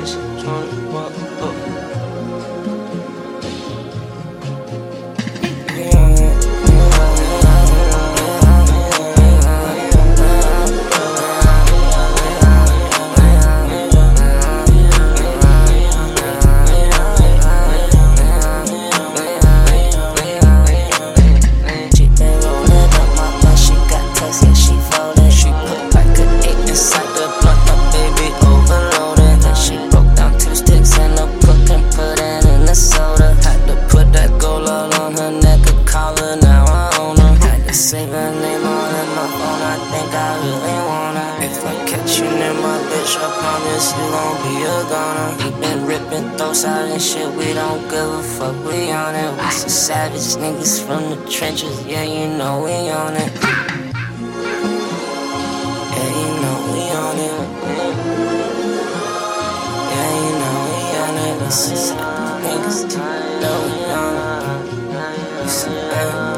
face, trying to walk up. Save her name on in my phone, I think I really wanna. If I catch you near my bitch, I promise you gon' be a goner. We been ripping throats out and shit, we don't give a fuck, we on it. We some savage niggas from the trenches, yeah, you know we on it. Yeah, you know we on it. Yeah, you know we on it. We on it.